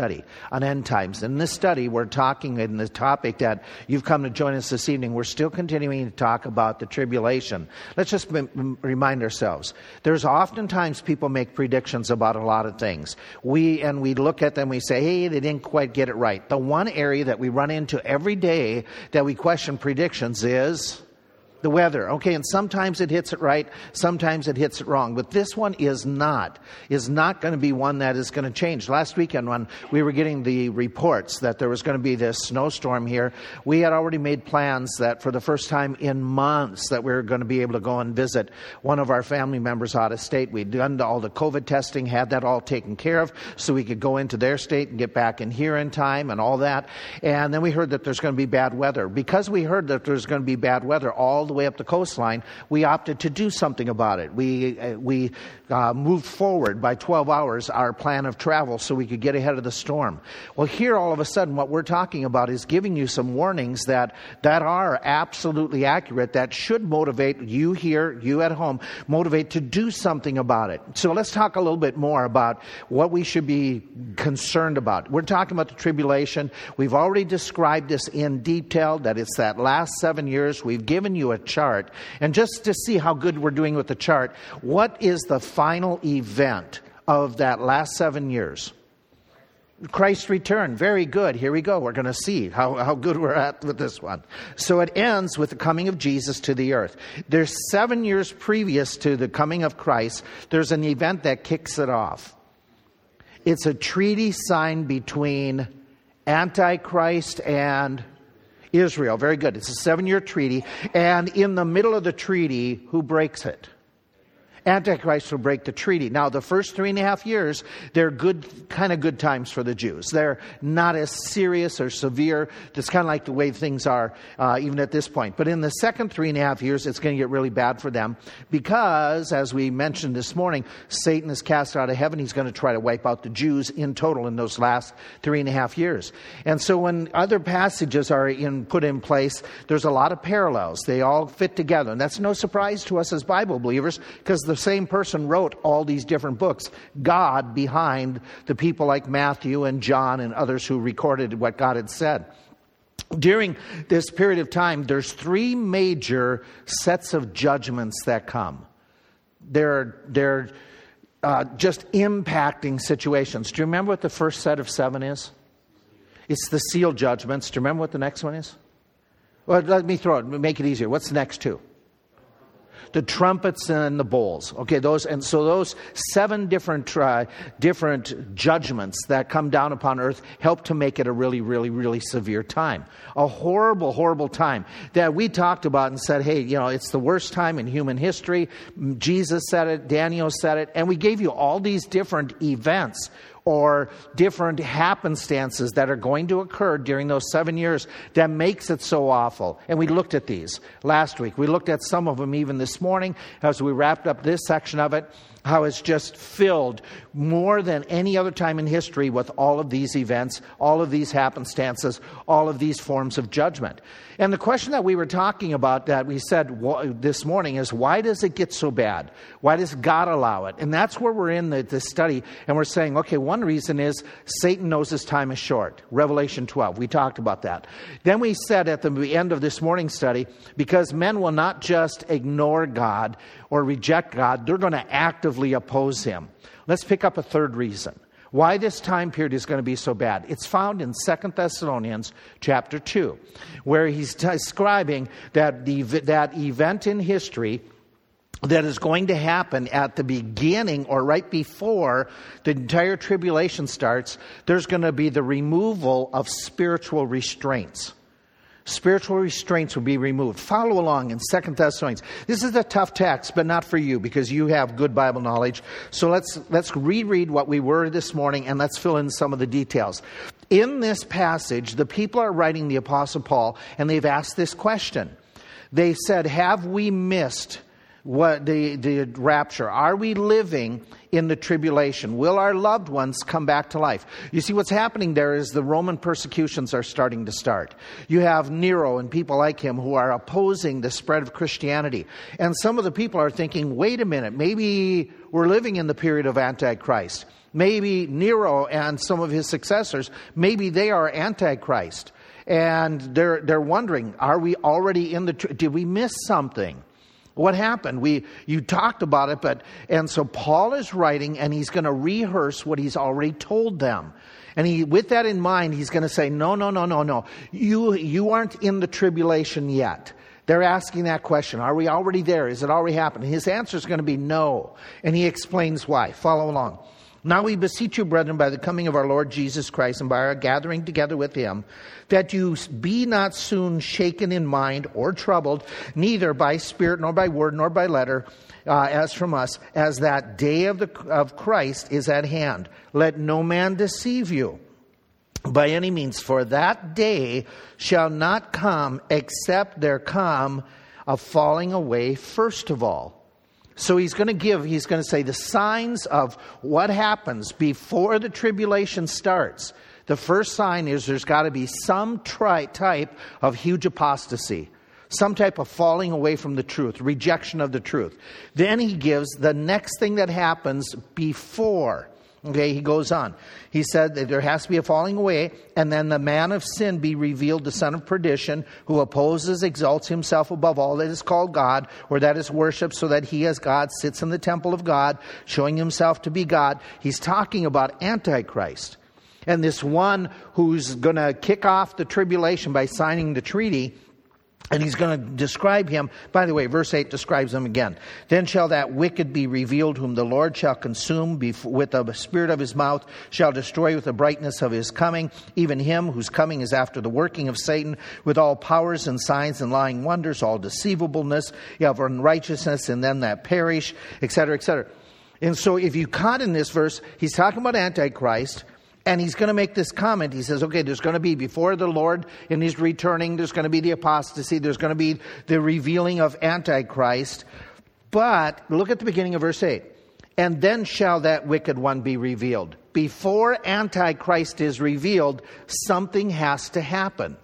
study on end times. In this study, we're talking in the topic that you've come to join us this evening. We're still continuing to talk about the tribulation. Let's just m- remind ourselves. There's oftentimes people make predictions about a lot of things. We, and we look at them, we say, hey, they didn't quite get it right. The one area that we run into every day that we question predictions is the weather. Okay, and sometimes it hits it right, sometimes it hits it wrong. But this one is not, is not going to be one that is going to change. Last weekend when we were getting the reports that there was going to be this snowstorm here, we had already made plans that for the first time in months that we were going to be able to go and visit one of our family members out of state. We'd done all the COVID testing, had that all taken care of so we could go into their state and get back in here in time and all that. And then we heard that there's going to be bad weather. Because we heard that there's going to be bad weather, all the way up the coastline, we opted to do something about it. We, uh, we uh, moved forward by 12 hours our plan of travel so we could get ahead of the storm. Well, here all of a sudden, what we're talking about is giving you some warnings that, that are absolutely accurate, that should motivate you here, you at home, motivate to do something about it. So let's talk a little bit more about what we should be concerned about. We're talking about the tribulation. We've already described this in detail, that it's that last seven years. We've given you a chart. And just to see how good we're doing with the chart, what is the final event of that last seven years? Christ's return. Very good. Here we go. We're going to see how, how good we're at with this one. So it ends with the coming of Jesus to the earth. There's seven years previous to the coming of Christ, there's an event that kicks it off. It's a treaty signed between Antichrist and Israel. Very good. It's a seven year treaty. And in the middle of the treaty, who breaks it? Antichrist will break the treaty. Now, the first three and a half years, they're good, kind of good times for the Jews. They're not as serious or severe. It's kind of like the way things are uh, even at this point. But in the second three and a half years, it's going to get really bad for them because, as we mentioned this morning, Satan is cast out of heaven. He's going to try to wipe out the Jews in total in those last three and a half years. And so, when other passages are in, put in place, there's a lot of parallels. They all fit together. And that's no surprise to us as Bible believers because the same person wrote all these different books. God behind the people like Matthew and John and others who recorded what God had said. During this period of time, there's three major sets of judgments that come. They're, they're uh, just impacting situations. Do you remember what the first set of seven is? It's the seal judgments. Do you remember what the next one is? Well, let me throw it, make it easier. What's the next two? The trumpets and the bowls. Okay, those and so those seven different uh, different judgments that come down upon earth help to make it a really, really, really severe time. A horrible, horrible time that we talked about and said, hey, you know, it's the worst time in human history. Jesus said it, Daniel said it, and we gave you all these different events or different happenstances that are going to occur during those seven years that makes it so awful. And we looked at these last week. We looked at some of them even this morning as we wrapped up this section of it how it's just filled more than any other time in history with all of these events, all of these happenstances, all of these forms of judgment. And the question that we were talking about that we said this morning is why does it get so bad? Why does God allow it? And that's where we're in the, the study, and we're saying, okay, one reason is Satan knows his time is short. Revelation 12, we talked about that. Then we said at the end of this morning's study, because men will not just ignore God or reject God, they're going to actively oppose him. Let's pick up a third reason why this time period is going to be so bad. It's found in Second Thessalonians chapter 2, where he's describing that, the, that event in history that is going to happen at the beginning or right before the entire tribulation starts. There's going to be the removal of spiritual restraints spiritual restraints will be removed. Follow along in Second Thessalonians. This is a tough text, but not for you because you have good Bible knowledge. So let's let's reread what we were this morning and let's fill in some of the details. In this passage, the people are writing the Apostle Paul, and they've asked this question. They said, Have we missed what the, the rapture? Are we living in the tribulation? Will our loved ones come back to life? You see, what's happening there is the Roman persecutions are starting to start. You have Nero and people like him who are opposing the spread of Christianity. And some of the people are thinking, wait a minute, maybe we're living in the period of Antichrist. Maybe Nero and some of his successors, maybe they are Antichrist. And they're, they're wondering, are we already in the, did we miss something? What happened? We, you talked about it, but, and so Paul is writing and he's going to rehearse what he's already told them. And he, with that in mind, he's going to say, no, no, no, no, no. You, you aren't in the tribulation yet. They're asking that question. Are we already there? Is it already happened? His answer is going to be no. And he explains why. Follow along. Now we beseech you, brethren, by the coming of our Lord Jesus Christ and by our gathering together with him, that you be not soon shaken in mind or troubled, neither by spirit, nor by word, nor by letter, uh, as from us, as that day of, the, of Christ is at hand. Let no man deceive you by any means, for that day shall not come except there come a falling away first of all. So he's going to give, he's going to say the signs of what happens before the tribulation starts. The first sign is there's got to be some tri- type of huge apostasy, some type of falling away from the truth, rejection of the truth. Then he gives the next thing that happens before Okay, he goes on. He said that there has to be a falling away, and then the man of sin be revealed, the son of perdition, who opposes, exalts himself above all that is called God, or that is worship, so that he as God sits in the temple of God, showing himself to be God. He's talking about Antichrist. And this one who's going to kick off the tribulation by signing the treaty and he's going to describe him. By the way, verse 8 describes him again. Then shall that wicked be revealed, whom the Lord shall consume with the spirit of his mouth, shall destroy with the brightness of his coming, even him whose coming is after the working of Satan, with all powers and signs and lying wonders, all deceivableness of unrighteousness in them that perish, etc., etc. And so if you caught in this verse, he's talking about Antichrist. And he's going to make this comment. He says, okay, there's going to be before the Lord in his returning, there's going to be the apostasy, there's going to be the revealing of Antichrist. But look at the beginning of verse 8. And then shall that wicked one be revealed. Before Antichrist is revealed, something has to happen.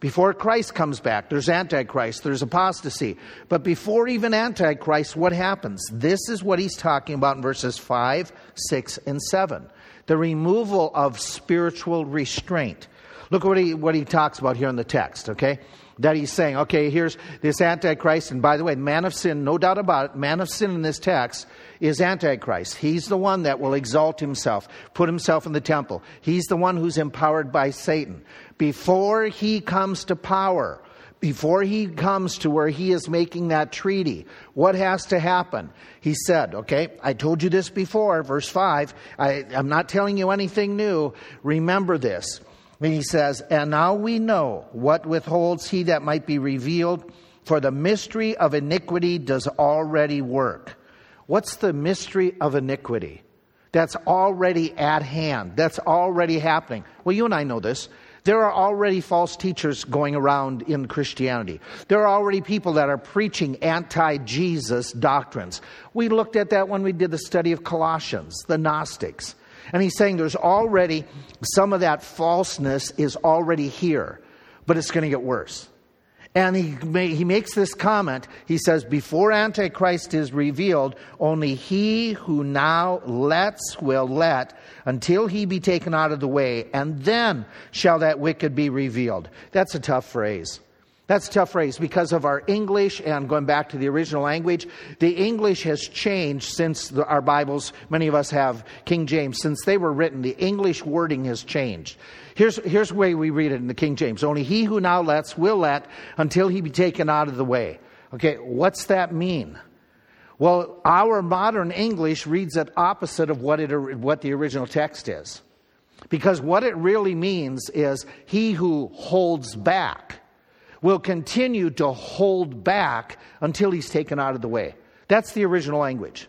Before Christ comes back, there's Antichrist, there's apostasy. But before even Antichrist, what happens? This is what he's talking about in verses 5, 6, and 7 the removal of spiritual restraint. Look what he, what he talks about here in the text, okay? That he's saying, okay, here's this Antichrist, and by the way, man of sin, no doubt about it, man of sin in this text is Antichrist. He's the one that will exalt himself, put himself in the temple. He's the one who's empowered by Satan. Before he comes to power, before he comes to where he is making that treaty, what has to happen? He said, okay, I told you this before, verse 5. I, am not telling you anything new. Remember this. And he says, And now we know what withholds he that might be revealed, for the mystery of iniquity does already work. What's the mystery of iniquity? That's already at hand. That's already happening. Well, you and I know this. There are already false teachers going around in Christianity. There are already people that are preaching anti Jesus doctrines. We looked at that when we did the study of Colossians, the Gnostics. And he's saying there's already some of that falseness is already here, but it's going to get worse. And he, he makes this comment. He says, Before Antichrist is revealed, only he who now lets will let until he be taken out of the way, and then shall that wicked be revealed. That's a tough phrase. That's a tough phrase because of our English and going back to the original language. The English has changed since the, our Bibles, many of us have King James, since they were written, the English wording has changed. Here's, here's the way we read it in the King James. Only he who now lets will let until he be taken out of the way. Okay, what's that mean? Well, our modern English reads it opposite of what, it, what the original text is. Because what it really means is he who holds back will continue to hold back until he's taken out of the way. That's the original language.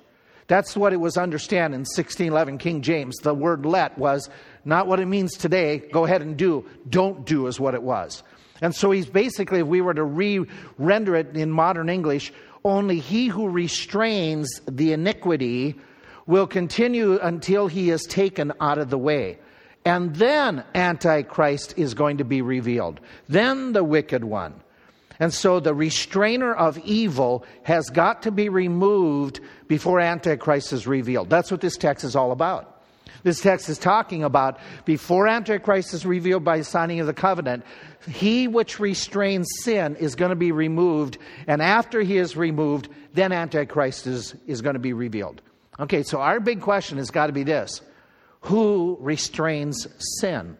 That's what it was understand in 1611 King James. The word let was not what it means today. Go ahead and do. Don't do is what it was. And so he's basically, if we were to re render it in modern English, only he who restrains the iniquity will continue until he is taken out of the way. And then Antichrist is going to be revealed. Then the wicked one. And so the restrainer of evil has got to be removed before Antichrist is revealed. That's what this text is all about. This text is talking about before Antichrist is revealed by signing of the covenant, he which restrains sin is going to be removed, and after he is removed, then Antichrist is, is going to be revealed. Okay, so our big question has got to be this Who restrains sin?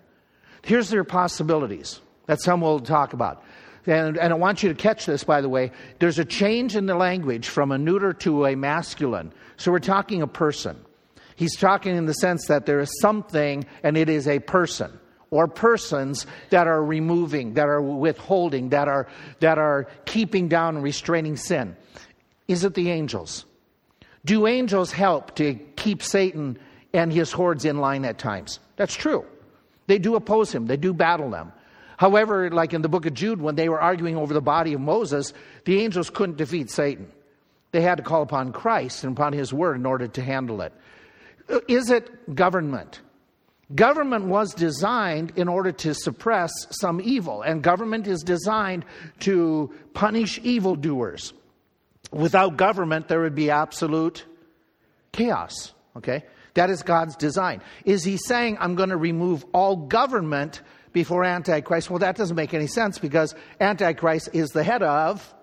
Here's their possibilities that some will talk about. And, and I want you to catch this, by the way. There's a change in the language from a neuter to a masculine. So we're talking a person. He's talking in the sense that there is something and it is a person or persons that are removing, that are withholding, that are, that are keeping down and restraining sin. Is it the angels? Do angels help to keep Satan and his hordes in line at times? That's true. They do oppose him, they do battle them. However, like in the book of Jude, when they were arguing over the body of Moses, the angels couldn't defeat Satan. They had to call upon Christ and upon his word in order to handle it. Is it government? Government was designed in order to suppress some evil, and government is designed to punish evildoers. Without government, there would be absolute chaos. Okay? That is God's design. Is he saying, I'm going to remove all government before Antichrist? Well, that doesn't make any sense because Antichrist is the head of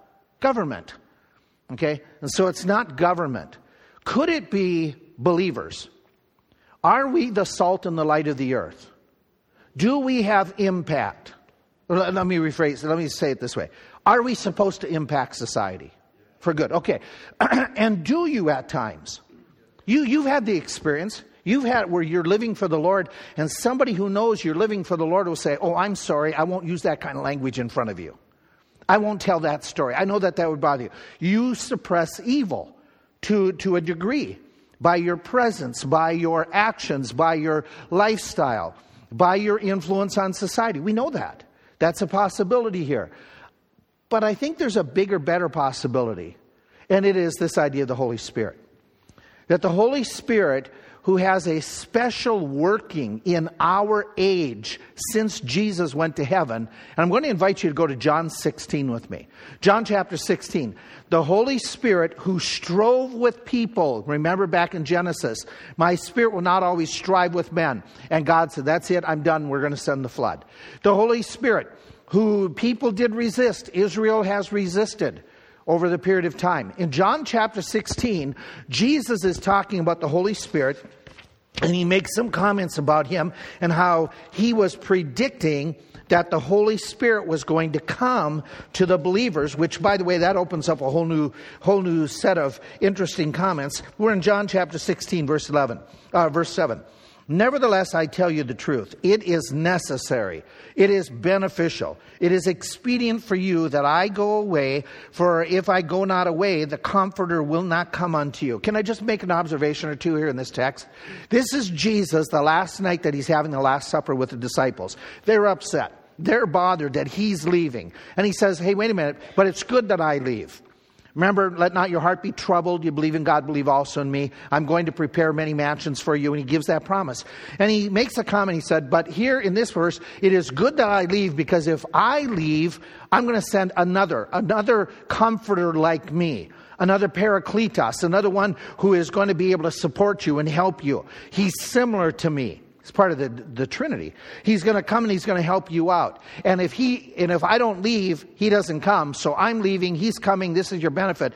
government. Okay? And so it's not government. Could it be believers? Are we the salt and the light of the earth? Do we have impact? Let me rephrase, let me say it this way. Are we supposed to impact society for good? Okay. and do you at times? You, you've had the experience. You've had where you're living for the Lord, and somebody who knows you're living for the Lord will say, Oh, I'm sorry, I won't use that kind of language in front of you. I won't tell that story. I know that that would bother you. You suppress evil to, to a degree by your presence, by your actions, by your lifestyle, by your influence on society. We know that. That's a possibility here. But I think there's a bigger, better possibility, and it is this idea of the Holy Spirit. That the Holy Spirit who has a special working in our age since Jesus went to heaven. And I'm going to invite you to go to John 16 with me. John chapter 16. The Holy Spirit who strove with people. Remember back in Genesis, my spirit will not always strive with men. And God said, That's it, I'm done, we're going to send the flood. The Holy Spirit who people did resist, Israel has resisted over the period of time. In John chapter 16, Jesus is talking about the Holy Spirit and he makes some comments about him and how he was predicting that the Holy Spirit was going to come to the believers, which by the way, that opens up a whole new, whole new set of interesting comments. We're in John chapter 16, verse 11, uh, verse 7. Nevertheless, I tell you the truth. It is necessary. It is beneficial. It is expedient for you that I go away, for if I go not away, the Comforter will not come unto you. Can I just make an observation or two here in this text? This is Jesus, the last night that he's having the Last Supper with the disciples. They're upset. They're bothered that he's leaving. And he says, Hey, wait a minute, but it's good that I leave. Remember, let not your heart be troubled. You believe in God, believe also in me. I'm going to prepare many mansions for you. And he gives that promise. And he makes a comment. He said, But here in this verse, it is good that I leave because if I leave, I'm going to send another, another comforter like me another parakletos, another one who is going to be able to support you and help you. He's similar to me. It's part of the, the Trinity. He's going to come and he's going to help you out. And if he, and if I don't leave, he doesn't come. So I'm leaving. He's coming. This is your benefit.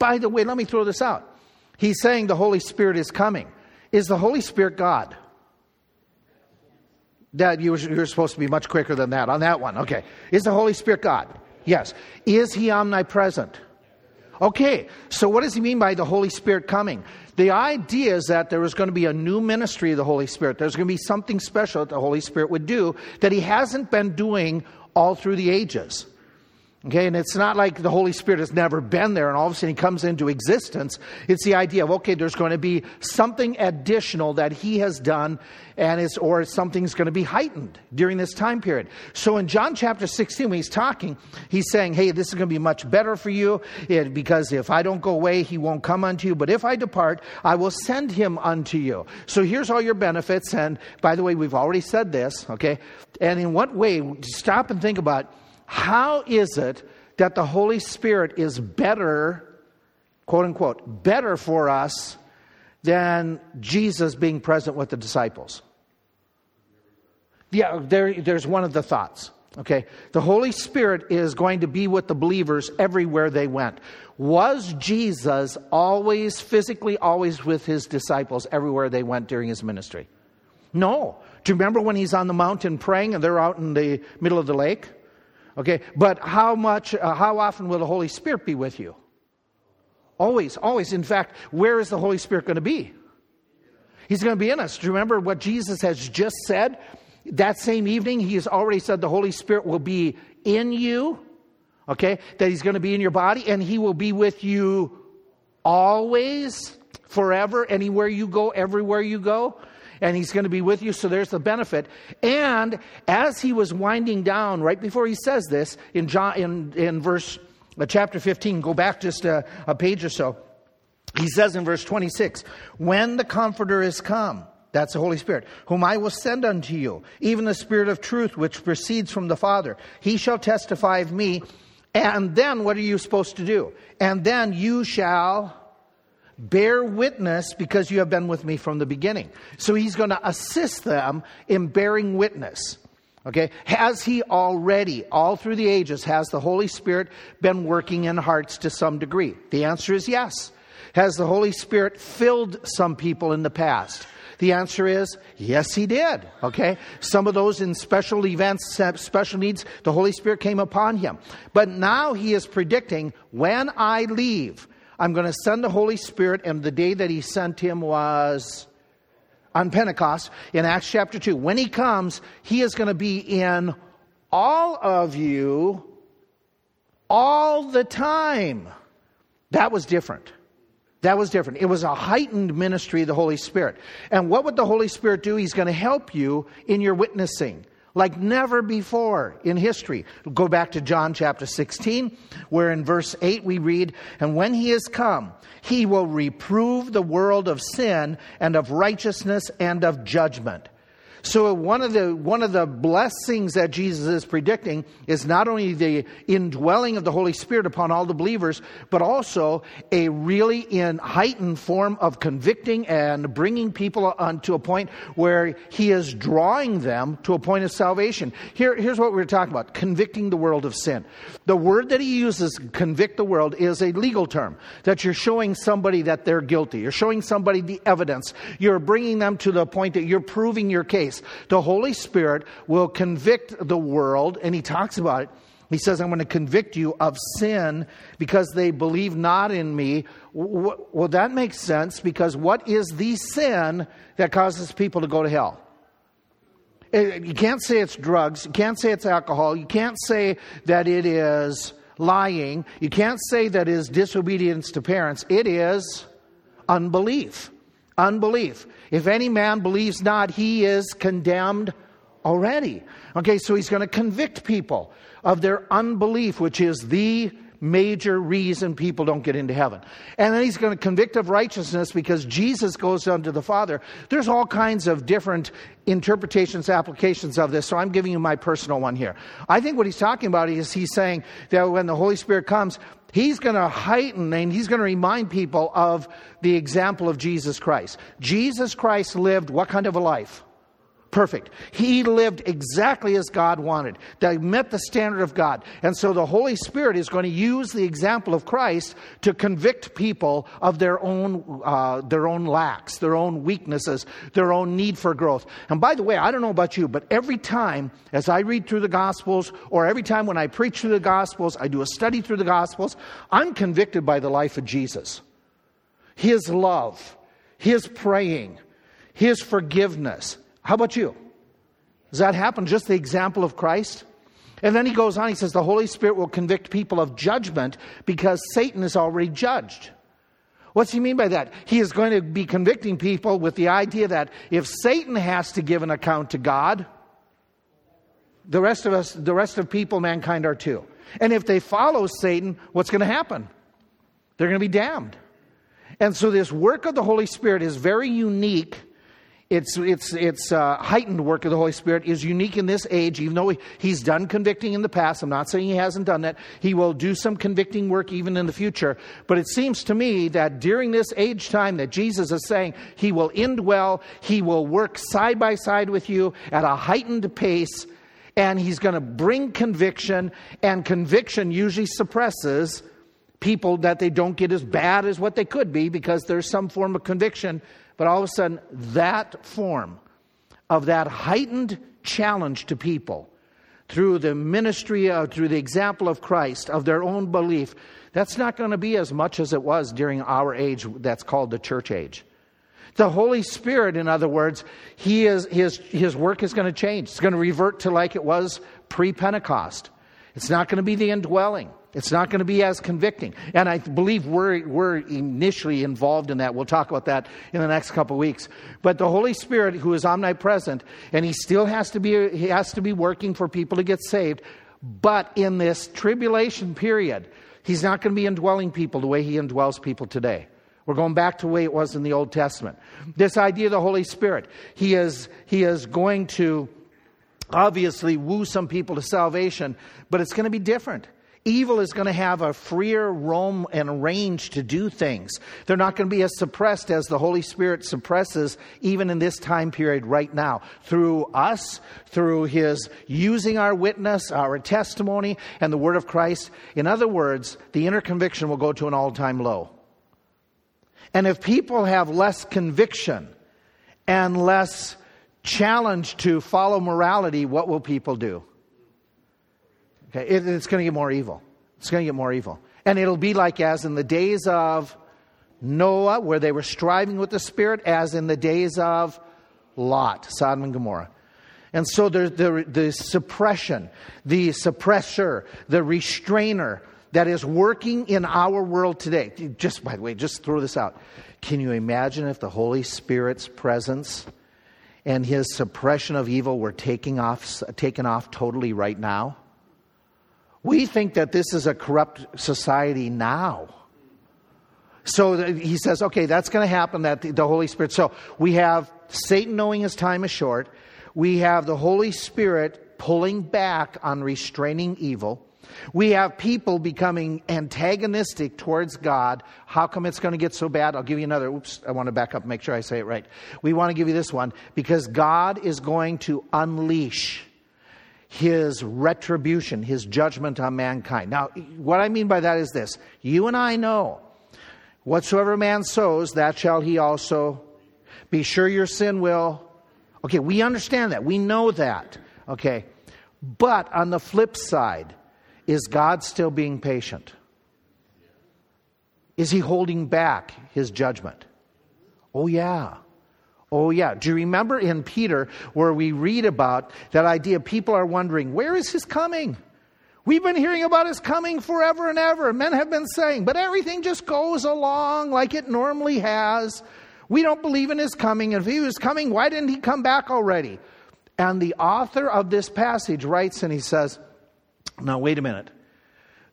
By the way, let me throw this out. He's saying the Holy Spirit is coming. Is the Holy Spirit God? That you you're supposed to be much quicker than that on that one. Okay. Is the Holy Spirit God? Yes. Is he omnipresent? Okay, so what does he mean by the Holy Spirit coming? The idea is that there was going to be a new ministry of the Holy Spirit. There's going to be something special that the Holy Spirit would do that he hasn't been doing all through the ages. Okay, and it's not like the Holy Spirit has never been there and all of a sudden he comes into existence. It's the idea of, okay, there's going to be something additional that he has done and it's, or something's going to be heightened during this time period. So in John chapter 16, when he's talking, he's saying, hey, this is going to be much better for you because if I don't go away, he won't come unto you. But if I depart, I will send him unto you. So here's all your benefits. And by the way, we've already said this, okay? And in what way, stop and think about how is it that the Holy Spirit is better, quote unquote, better for us than Jesus being present with the disciples? Yeah, there, there's one of the thoughts. Okay, the Holy Spirit is going to be with the believers everywhere they went. Was Jesus always, physically, always with his disciples everywhere they went during his ministry? No. Do you remember when he's on the mountain praying and they're out in the middle of the lake? Okay, but how much, uh, how often will the Holy Spirit be with you? Always, always. In fact, where is the Holy Spirit going to be? He's going to be in us. Do you remember what Jesus has just said? That same evening, he has already said the Holy Spirit will be in you, okay? That he's going to be in your body and he will be with you always, forever, anywhere you go, everywhere you go. And he's going to be with you, so there's the benefit. And as he was winding down, right before he says this, in, John, in, in verse uh, chapter 15, go back just a, a page or so. He says in verse 26, When the Comforter is come, that's the Holy Spirit, whom I will send unto you, even the Spirit of truth, which proceeds from the Father. He shall testify of me. And then what are you supposed to do? And then you shall bear witness because you have been with me from the beginning. So he's going to assist them in bearing witness. Okay? Has he already, all through the ages, has the Holy Spirit been working in hearts to some degree? The answer is yes. Has the Holy Spirit filled some people in the past? The answer is yes, he did. Okay? Some of those in special events, special needs, the Holy Spirit came upon him. But now he is predicting when I leave, I'm going to send the Holy Spirit, and the day that he sent him was on Pentecost in Acts chapter 2. When he comes, he is going to be in all of you all the time. That was different. That was different. It was a heightened ministry of the Holy Spirit. And what would the Holy Spirit do? He's going to help you in your witnessing like never before in history. Go back to John chapter 16, where in verse 8 we read, And when he is come, he will reprove the world of sin and of righteousness and of judgment. So one of the one of the blessings that Jesus is predicting is not only the indwelling of the Holy Spirit upon all the believers, but also a really in heightened form of convicting and bringing people to a point where he is drawing them to a point of salvation. Here, here's what we're talking about: convicting the world of sin. The word that he uses, convict the world, is a legal term that you're showing somebody that they're guilty. You're showing somebody the evidence. You're bringing them to the point that you're proving your case The Holy Spirit will convict the world, and he talks about it. He says, I'm going to convict you of sin because they believe not in me. Well, that makes sense because what is the sin that causes people to go to hell? Eh, you can't say it's drugs. You can't say it's alcohol. You can't say that it is lying. You can't say that it is disobedience to parents. It is unbelief. Unbelief. If any man believes not, he is condemned already. Okay, so he's going to convict people of their unbelief, which is the major reason people don't get into heaven. And then he's going to convict of righteousness because Jesus goes unto the Father. There's all kinds of different interpretations, applications of this, so I'm giving you my personal one here. I think what he's talking about is he's saying that when the Holy Spirit comes, He's going to heighten and he's going to remind people of the example of Jesus Christ. Jesus Christ lived what kind of a life? Perfect. He lived exactly as God wanted. That met the standard of God. And so the Holy Spirit is going to use the example of Christ to convict people of their own, uh, their own lacks, their own weaknesses, their own need for growth. And by the way, I don't know about you, but every time as I read through the Gospels, or every time when I preach through the Gospels, I do a study through the Gospels, I'm convicted by the life of Jesus. His love, His praying, His forgiveness, how about you? Does that happen? Just the example of Christ? And then he goes on, he says, the Holy Spirit will convict people of judgment because Satan is already judged. What's he mean by that? He is going to be convicting people with the idea that if Satan has to give an account to God, the rest of us, the rest of people, mankind are too. And if they follow Satan, what's going to happen? They're going to be damned. And so this work of the Holy Spirit is very unique it's, it's, it's uh, heightened work of the Holy Spirit is unique in this age, even though he's done convicting in the past. I'm not saying he hasn't done that. He will do some convicting work even in the future. But it seems to me that during this age time that Jesus is saying he will indwell, he will work side by side with you at a heightened pace, and he's going to bring conviction, and conviction usually suppresses people that they don't get as bad as what they could be because there's some form of conviction but all of a sudden, that form of that heightened challenge to people through the ministry, of, through the example of Christ, of their own belief, that's not going to be as much as it was during our age that's called the church age. The Holy Spirit, in other words, he is, his, his work is going to change. It's going to revert to like it was pre Pentecost. It's not going to be the indwelling. It's not going to be as convicting. And I believe we're, we're initially involved in that. We'll talk about that in the next couple of weeks. But the Holy Spirit, who is omnipresent, and he still has to be, he has to be working for people to get saved. But in this tribulation period, he's not going to be indwelling people the way he indwells people today. We're going back to the way it was in the Old Testament. This idea of the Holy Spirit, he is, he is going to obviously woo some people to salvation, but it's going to be different. Evil is going to have a freer roam and range to do things. They're not going to be as suppressed as the Holy Spirit suppresses even in this time period right now. Through us, through His using our witness, our testimony, and the Word of Christ. In other words, the inner conviction will go to an all time low. And if people have less conviction and less challenge to follow morality, what will people do? Okay, it, it's going to get more evil. It's going to get more evil. And it'll be like as in the days of Noah, where they were striving with the Spirit, as in the days of Lot, Sodom and Gomorrah. And so the, the, the suppression, the suppressor, the restrainer that is working in our world today. Just by the way, just throw this out. Can you imagine if the Holy Spirit's presence and his suppression of evil were taking off, taken off totally right now? We think that this is a corrupt society now. So he says, okay, that's going to happen, that the, Holy Spirit. So we have Satan knowing his time is short. We have the Holy Spirit pulling back on restraining evil. We have people becoming antagonistic towards God. How come it's going to get so bad? I'll give you another. Oops, I want to back up and make sure I say it right. We want to give you this one because God is going to unleash his retribution, his judgment on mankind. Now, what I mean by that is this you and I know whatsoever man sows, that shall he also be sure your sin will. Okay, we understand that. We know that. Okay. But on the flip side, is God still being patient? Is he holding back his judgment? Oh, yeah. Oh, yeah. Do you remember in Peter where we read about that idea? People are wondering, where is his coming? We've been hearing about his coming forever and ever. Men have been saying, but everything just goes along like it normally has. We don't believe in his coming. If he was coming, why didn't he come back already? And the author of this passage writes and he says, Now, wait a minute.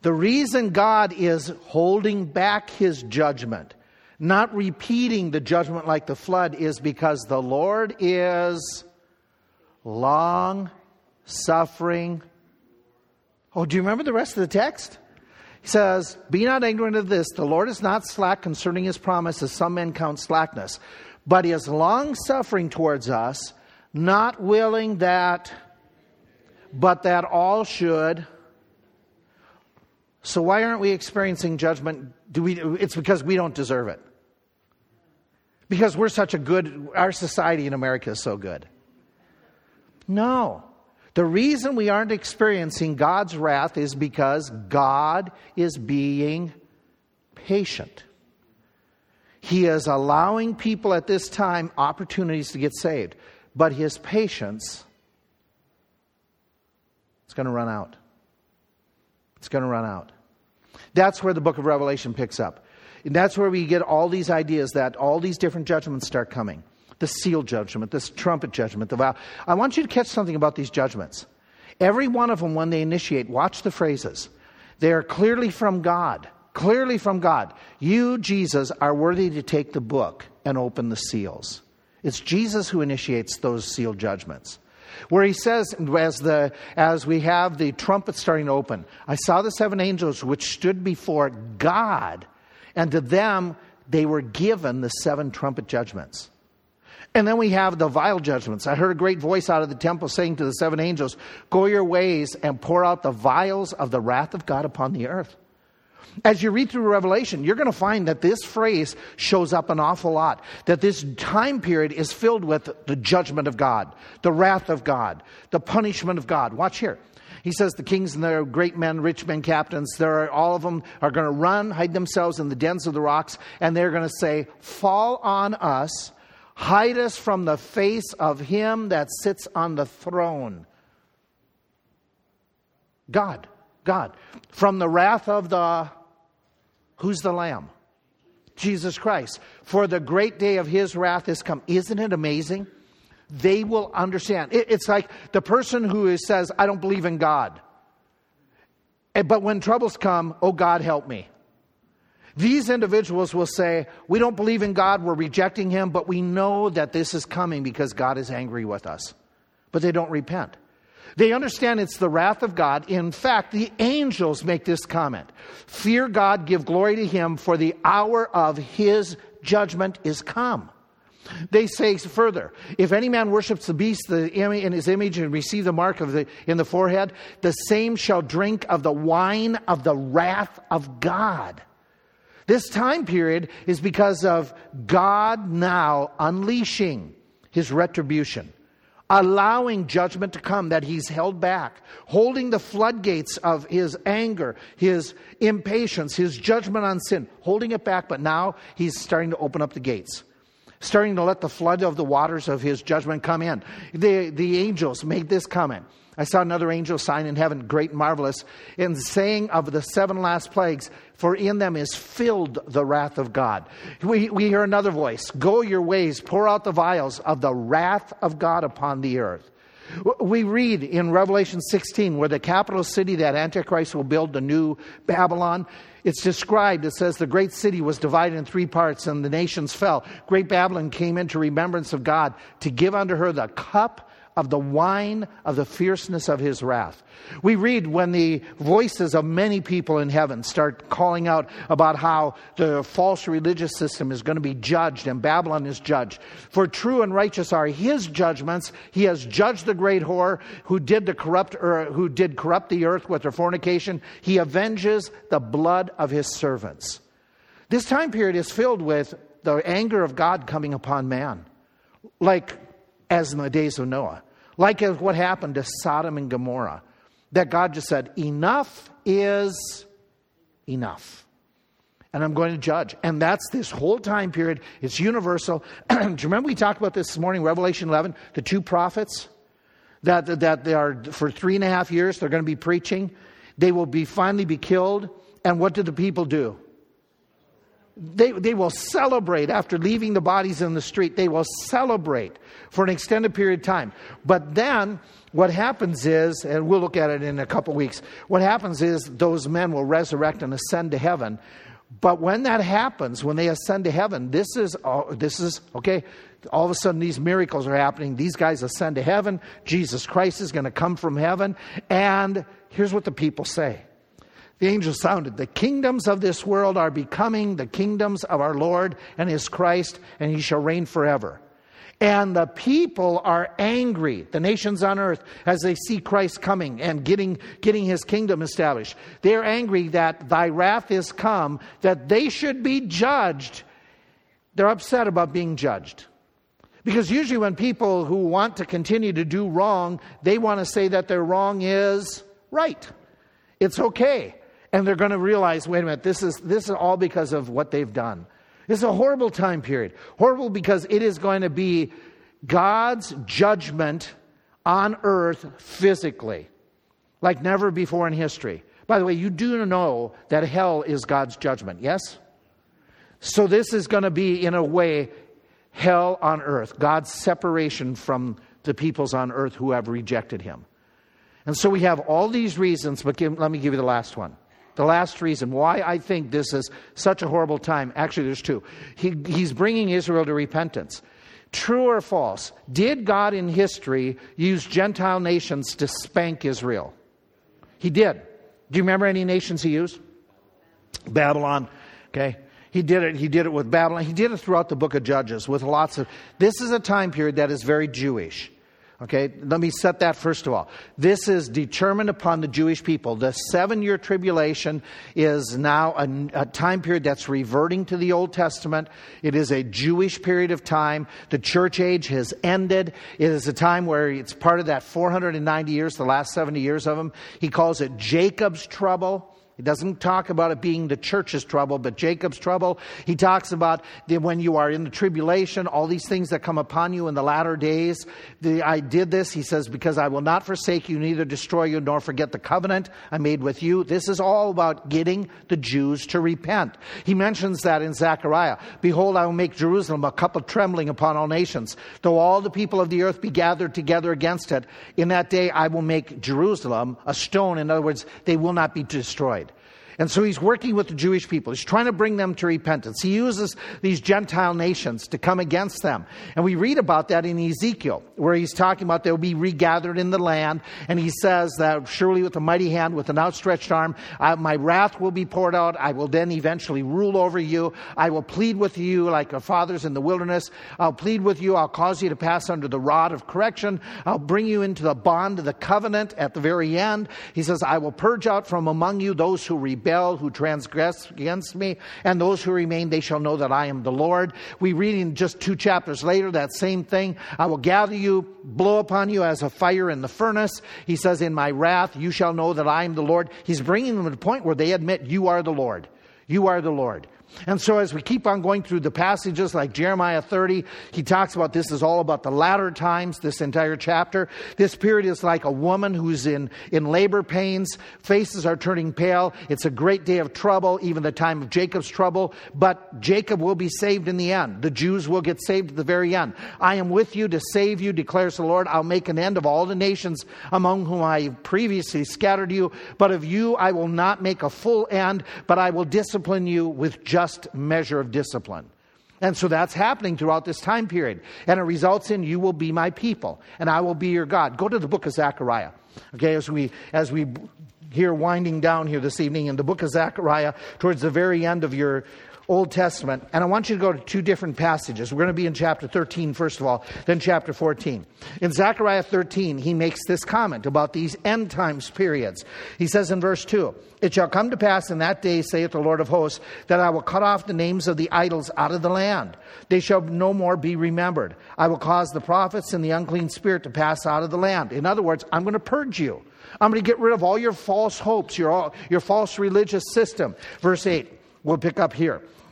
The reason God is holding back his judgment not repeating the judgment like the flood is because the Lord is long suffering. Oh, do you remember the rest of the text? He says, Be not ignorant of this. The Lord is not slack concerning his promise, as some men count slackness, but he is long suffering towards us, not willing that, but that all should. So, why aren't we experiencing judgment? Do we, it's because we don't deserve it because we're such a good, our society in America is so good. No. The reason we aren't experiencing God's wrath is because God is being patient. He is allowing people at this time opportunities to get saved, but his patience is going to run out. It's going to run out. That's where the book of Revelation picks up. And that's where we get all these ideas that all these different judgments start coming the seal judgment, this trumpet judgment, the vow. I want you to catch something about these judgments. Every one of them, when they initiate, watch the phrases. They are clearly from God. Clearly from God. You, Jesus, are worthy to take the book and open the seals. It's Jesus who initiates those sealed judgments. Where he says, as, the, as we have the trumpet starting to open, I saw the seven angels which stood before God, and to them they were given the seven trumpet judgments. And then we have the vial judgments. I heard a great voice out of the temple saying to the seven angels, Go your ways and pour out the vials of the wrath of God upon the earth. As you read through Revelation, you're going to find that this phrase shows up an awful lot. That this time period is filled with the judgment of God, the wrath of God, the punishment of God. Watch here. He says the kings and their great men, rich men, captains, there are, all of them are going to run, hide themselves in the dens of the rocks, and they're going to say, Fall on us Hide us from the face of him that sits on the throne. God, God. From the wrath of the, who's the Lamb? Jesus Christ. For the great day of his wrath is come. Isn't it amazing? They will understand. It's like the person who says, I don't believe in God. But when troubles come, oh God, help me. These individuals will say, We don't believe in God, we're rejecting Him, but we know that this is coming because God is angry with us. But they don't repent. They understand it's the wrath of God. In fact, the angels make this comment Fear God, give glory to Him, for the hour of His judgment is come. They say further, if any man worships the beast in his image and receive the mark of the, in the forehead, the same shall drink of the wine of the wrath of God. This time period is because of God now unleashing his retribution, allowing judgment to come that he's held back, holding the floodgates of his anger, his impatience, his judgment on sin, holding it back, but now he's starting to open up the gates starting to let the flood of the waters of his judgment come in. The, the angels made this comment. I saw another angel sign in heaven, great marvelous, in saying of the seven last plagues, for in them is filled the wrath of God. We, we hear another voice Go your ways, pour out the vials of the wrath of God upon the earth. We read in Revelation 16 where the capital city that Antichrist will build, the new Babylon, it's described, it says, the great city was divided in three parts and the nations fell. Great Babylon came into remembrance of God to give unto her the cup of the wine of the fierceness of his wrath. We read when the voices of many people in heaven start calling out about how the false religious system is going to be judged and Babylon is judged. For true and righteous are his judgments. He has judged the great whore who did the corrupt or who did corrupt the earth with her fornication. He avenges the blood of his servants. This time period is filled with the anger of God coming upon man. Like as in the days of Noah. Like what happened to Sodom and Gomorrah, that God just said, enough is enough. And I'm going to judge. And that's this whole time period. It's universal. Do you remember we talked about this this morning, Revelation 11, the two prophets? That, that they are, for three and a half years, they're going to be preaching. They will be finally be killed. And what did the people do? They, they will celebrate after leaving the bodies in the street. They will celebrate for an extended period of time. But then what happens is, and we'll look at it in a couple weeks, what happens is those men will resurrect and ascend to heaven. But when that happens, when they ascend to heaven, this is, this is okay, all of a sudden these miracles are happening. These guys ascend to heaven. Jesus Christ is going to come from heaven. And here's what the people say the angel sounded, The kingdoms of this world are becoming the kingdoms of our Lord and his Christ, and he shall reign forever. And the people are angry, the nations on earth, as they see Christ coming and getting, getting his kingdom established. They're angry that thy wrath is come, that they should be judged. They're upset about being judged. Because usually, when people who want to continue to do wrong, they want to say that their wrong is right. It's okay. And they're going to realize wait a minute, this is, this is all because of what they've done. This is a horrible time period. Horrible because it is going to be God's judgment on earth physically, like never before in history. By the way, you do know that hell is God's judgment, yes? So this is going to be, in a way, hell on earth, God's separation from the peoples on earth who have rejected him. And so we have all these reasons, but give, let me give you the last one. The last reason why I think this is such a horrible time, actually, there's two. He, he's bringing Israel to repentance. True or false? Did God in history use Gentile nations to spank Israel? He did. Do you remember any nations he used? Babylon. Okay. He did it. He did it with Babylon. He did it throughout the book of Judges with lots of. This is a time period that is very Jewish. Okay, let me set that first of all. This is determined upon the Jewish people. The seven year tribulation is now a, a, time period that's reverting to the Old Testament. It is a Jewish period of time. The church age has ended. It is a time where it's part of that 490 years, the last 70 years of them. He calls it Jacob's trouble. He doesn't talk about it being the church's trouble, but Jacob's trouble. He talks about the, when you are in the tribulation, all these things that come upon you in the latter days. The, I did this, he says, because I will not forsake you, neither destroy you, nor forget the covenant I made with you. This is all about getting the Jews to repent. He mentions that in Zechariah. Behold, I will make Jerusalem a cup of trembling upon all nations. Though all the people of the earth be gathered together against it, in that day I will make Jerusalem a stone. In other words, they will not be destroyed. And so he's working with the Jewish people. He's trying to bring them to repentance. He uses these Gentile nations to come against them. And we read about that in Ezekiel, where he's talking about they'll be regathered in the land. And he says that surely with a mighty hand, with an outstretched arm, I, my wrath will be poured out. I will then eventually rule over you. I will plead with you like our fathers in the wilderness. I'll plead with you. I'll cause you to pass under the rod of correction. I'll bring you into the bond of the covenant at the very end. He says, I will purge out from among you those who rebel rebel, who transgress against me, and those who remain, they shall know that I am the Lord. We read in just two chapters later that same thing. I will gather you, blow upon you as a fire in the furnace. He says, In my wrath, you shall know that I am the Lord. He's bringing them to the point where they admit, You are the Lord. You are the Lord. And so, as we keep on going through the passages like Jeremiah 30, he talks about this is all about the latter times, this entire chapter. This period is like a woman who's in, in labor pains, faces are turning pale. It's a great day of trouble, even the time of Jacob's trouble, but Jacob will be saved in the end. The Jews will get saved at the very end. I am with you to save you, declares the Lord. I'll make an end of all the nations among whom I previously scattered you, but of you I will not make a full end, but I will discipline you with justice just measure of discipline. And so that's happening throughout this time period. And it results in you will be my people and I will be your God. Go to the book of Zechariah. Okay, as we as we here winding down here this evening in the book of Zechariah towards the very end of your Old Testament, and I want you to go to two different passages. We're going to be in chapter 13, first of all, then chapter 14. In Zechariah 13, he makes this comment about these end times periods. He says in verse 2 It shall come to pass in that day, saith the Lord of hosts, that I will cut off the names of the idols out of the land. They shall no more be remembered. I will cause the prophets and the unclean spirit to pass out of the land. In other words, I'm going to purge you. I'm going to get rid of all your false hopes, your, your false religious system. Verse 8, we'll pick up here.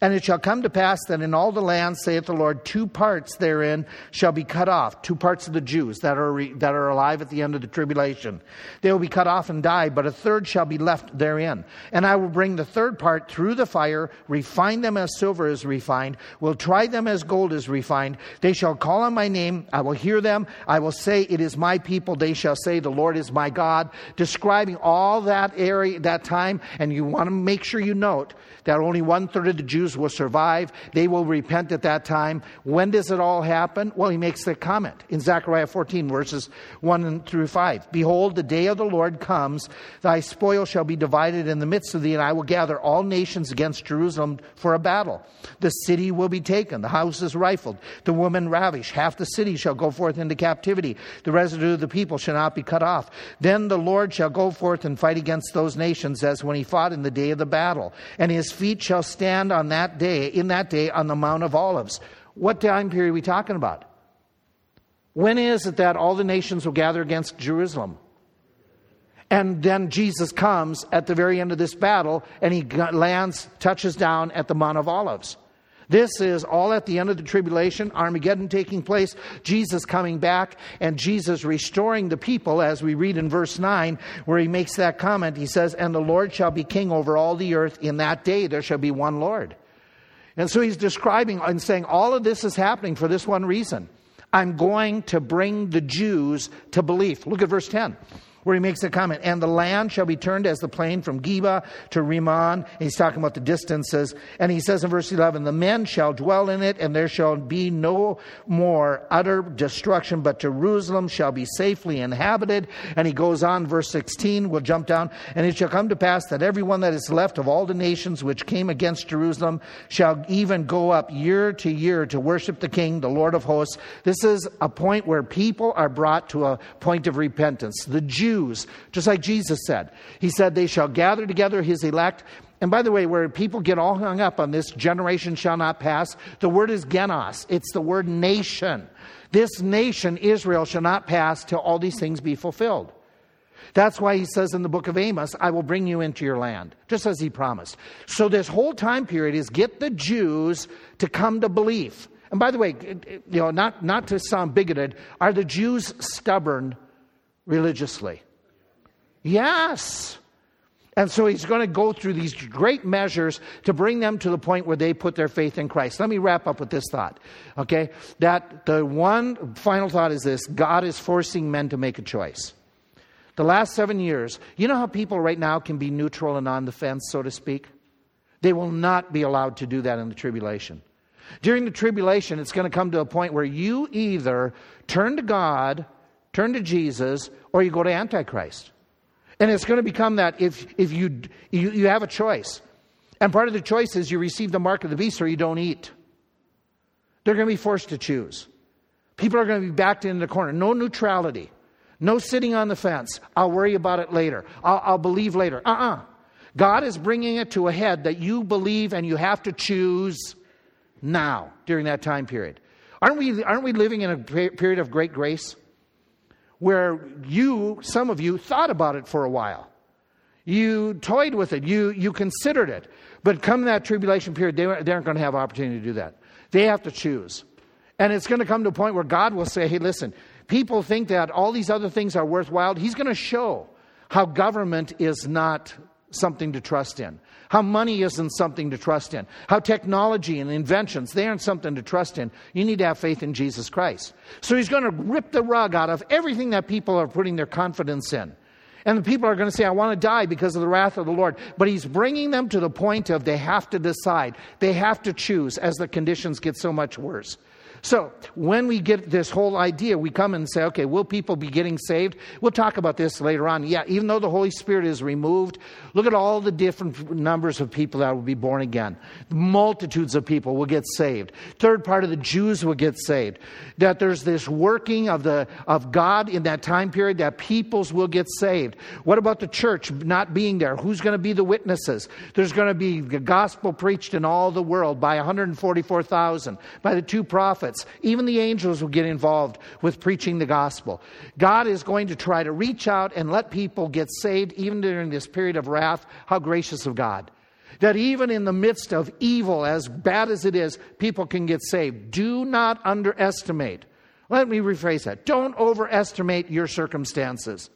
And it shall come to pass that in all the land, saith the Lord, two parts therein shall be cut off, two parts of the Jews that are, re, that are alive at the end of the tribulation. They will be cut off and die, but a third shall be left therein. And I will bring the third part through the fire, refine them as silver is refined, will try them as gold is refined. They shall call on my name, I will hear them, I will say, It is my people. They shall say, The Lord is my God. Describing all that area, that time, and you want to make sure you note that only one third of the Jews will survive. They will repent at that time. When does it all happen? Well, he makes the comment in Zechariah 14, verses 1 through 5. Behold, the day of the Lord comes. Thy spoil shall be divided in the midst of thee, and I will gather all nations against Jerusalem for a battle. The city will be taken, the houses rifled, the women ravished. Half the city shall go forth into captivity. The residue of the people shall not be cut off. Then the Lord shall go forth and fight against those nations as when he fought in the day of the battle. And his feet shall stand on that day, in that day, on the Mount of Olives. What time period are we talking about? When is it that all the nations will gather against Jerusalem? And then Jesus comes at the very end of this battle and he lands, touches down at the Mount of Olives. This is all at the end of the tribulation, Armageddon taking place, Jesus coming back, and Jesus restoring the people, as we read in verse 9, where he makes that comment. He says, And the Lord shall be king over all the earth. In that day there shall be one Lord. And so he's describing and saying, All of this is happening for this one reason. I'm going to bring the Jews to belief. Look at verse 10. Where he makes a comment, and the land shall be turned as the plain from Geba to Rimmon. He's talking about the distances. And he says in verse 11, the men shall dwell in it, and there shall be no more utter destruction, but Jerusalem shall be safely inhabited. And he goes on, verse 16, we'll jump down, and it shall come to pass that everyone that is left of all the nations which came against Jerusalem shall even go up year to year to worship the King, the Lord of hosts. This is a point where people are brought to a point of repentance. The Jews Just like Jesus said. He said, They shall gather together his elect. And by the way, where people get all hung up on this generation shall not pass, the word is genos. It's the word nation. This nation, Israel, shall not pass till all these things be fulfilled. That's why he says in the book of Amos, I will bring you into your land, just as he promised. So this whole time period is get the Jews to come to belief. And by the way, you know, not, not to sound bigoted, are the Jews stubborn religiously? Yes. And so he's going to go through these great measures to bring them to the point where they put their faith in Christ. Let me wrap up with this thought. Okay? That the one final thought is this God is forcing men to make a choice. The last seven years, you know how people right now can be neutral and on the fence, so to speak? They will not be allowed to do that in the tribulation. During the tribulation, it's going to come to a point where you either turn to God, turn to Jesus, or you go to Antichrist. And it's going to become that if, if you, you, you have a choice. And part of the choice is you receive the mark of the beast or you don't eat. They're going to be forced to choose. People are going to be backed into the corner. No neutrality. No sitting on the fence. I'll worry about it later. I'll, I'll believe later. Uh uh-uh. uh God is bringing it to a head that you believe and you have to choose now during that time period. Aren't we, aren't we living in a period of great grace? Where you, some of you, thought about it for a while. You toyed with it, you, you considered it. But come that tribulation period, they, they aren't going to have opportunity to do that. They have to choose. And it's going to come to a point where God will say, hey, listen, people think that all these other things are worthwhile. He's going to show how government is not something to trust in. How money isn't something to trust in. How technology and inventions, they aren't something to trust in. You need to have faith in Jesus Christ. So he's going to rip the rug out of everything that people are putting their confidence in. And the people are going to say, I want to die because of the wrath of the Lord. But he's bringing them to the point of they have to decide. They have to choose as the conditions get so much worse. So, when we get this whole idea, we come and say, okay, will people be getting saved? We'll talk about this later on. Yeah, even though the Holy Spirit is removed, look at all the different numbers of people that will be born again. Multitudes of people will get saved. Third part of the Jews will get saved. That there's this working of, the, of God in that time period that peoples will get saved. What about the church not being there? Who's going to be the witnesses? There's going to be the gospel preached in all the world by 144,000, by the two prophets prophets, even the angels will get involved with preaching the gospel. God is going to try to reach out and let people get saved even during this period of wrath. How gracious of God. That even in the midst of evil, as bad as it is, people can get saved. Do not underestimate. Let me rephrase that. Don't overestimate your circumstances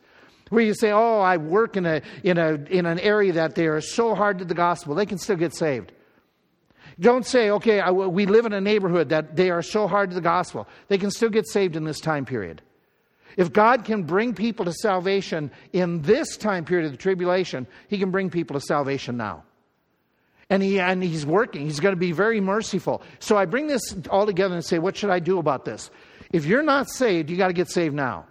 where you say, "Oh, I work in a in a in an area that they are so hard to the gospel, they can still get saved." Don't say, okay, I, we live in a neighborhood that they are so hard to the gospel. They can still get saved in this time period. If God can bring people to salvation in this time period of the tribulation, He can bring people to salvation now. And, he, and He's working. He's going to be very merciful. So I bring this all together and say, what should I do about this? If you're not saved, you got to get saved now.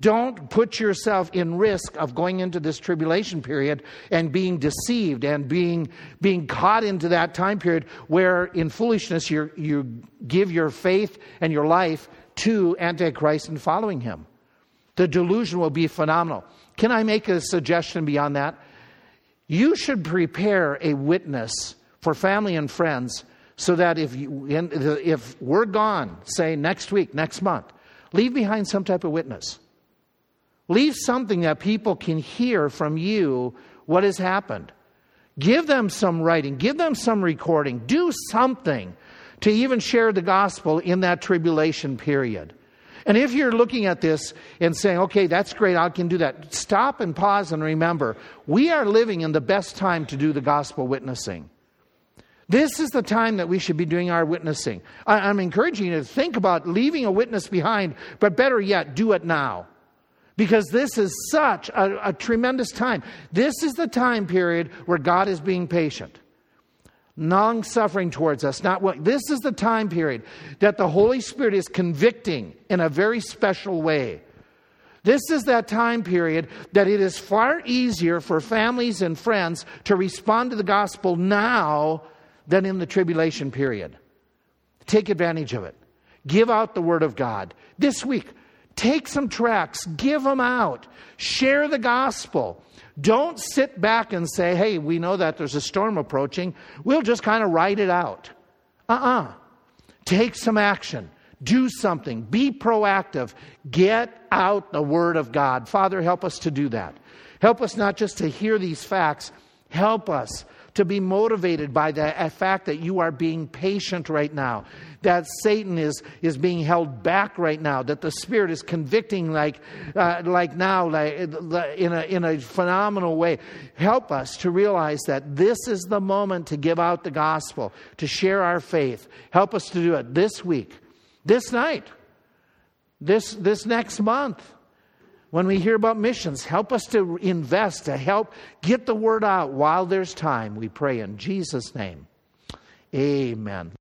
Don't put yourself in risk of going into this tribulation period and being deceived and being, being caught into that time period where, in foolishness, you you give your faith and your life to Antichrist and following him. The delusion will be phenomenal. Can I make a suggestion beyond that? You should prepare a witness for family and friends so that if, you, if we're gone, say next week, next month, leave behind some type of witness Leave something that people can hear from you what has happened. Give them some writing, give them some recording, do something to even share the gospel in that tribulation period. And if you're looking at this and saying, okay, that's great, I can do that, stop and pause and remember, we are living in the best time to do the gospel witnessing. This is the time that we should be doing our witnessing. I'm encouraging you to think about leaving a witness behind, but better yet, do it now. Because this is such a, a tremendous time. This is the time period where God is being patient long suffering towards us. Not what this is the time period that the holy spirit is convicting in a very special way. This is that time period that it is far easier for families and friends to respond to the gospel now than in the tribulation period. Take advantage of it. Give out the word of god. This week take some tracts give them out share the gospel don't sit back and say, hey, we know that there's a storm approaching. We'll just kind of ride it out. Uh uh-uh. uh Take some action. Do something. Be proactive. Get out the Word of God. Father, help us to do that. Help us not just to hear these facts, help us to be motivated by the fact that you are being patient right now, that Satan is, is being held back right now, that the Spirit is convicting like, uh, like now, like, in, a, in a phenomenal way. Help us to realize that this is the moment to give out the gospel, to share our faith. Help us to do it this week, this night, this, this next month when we hear about missions, help us to invest, to help get the word out while there's time. We pray in Jesus' name. Amen.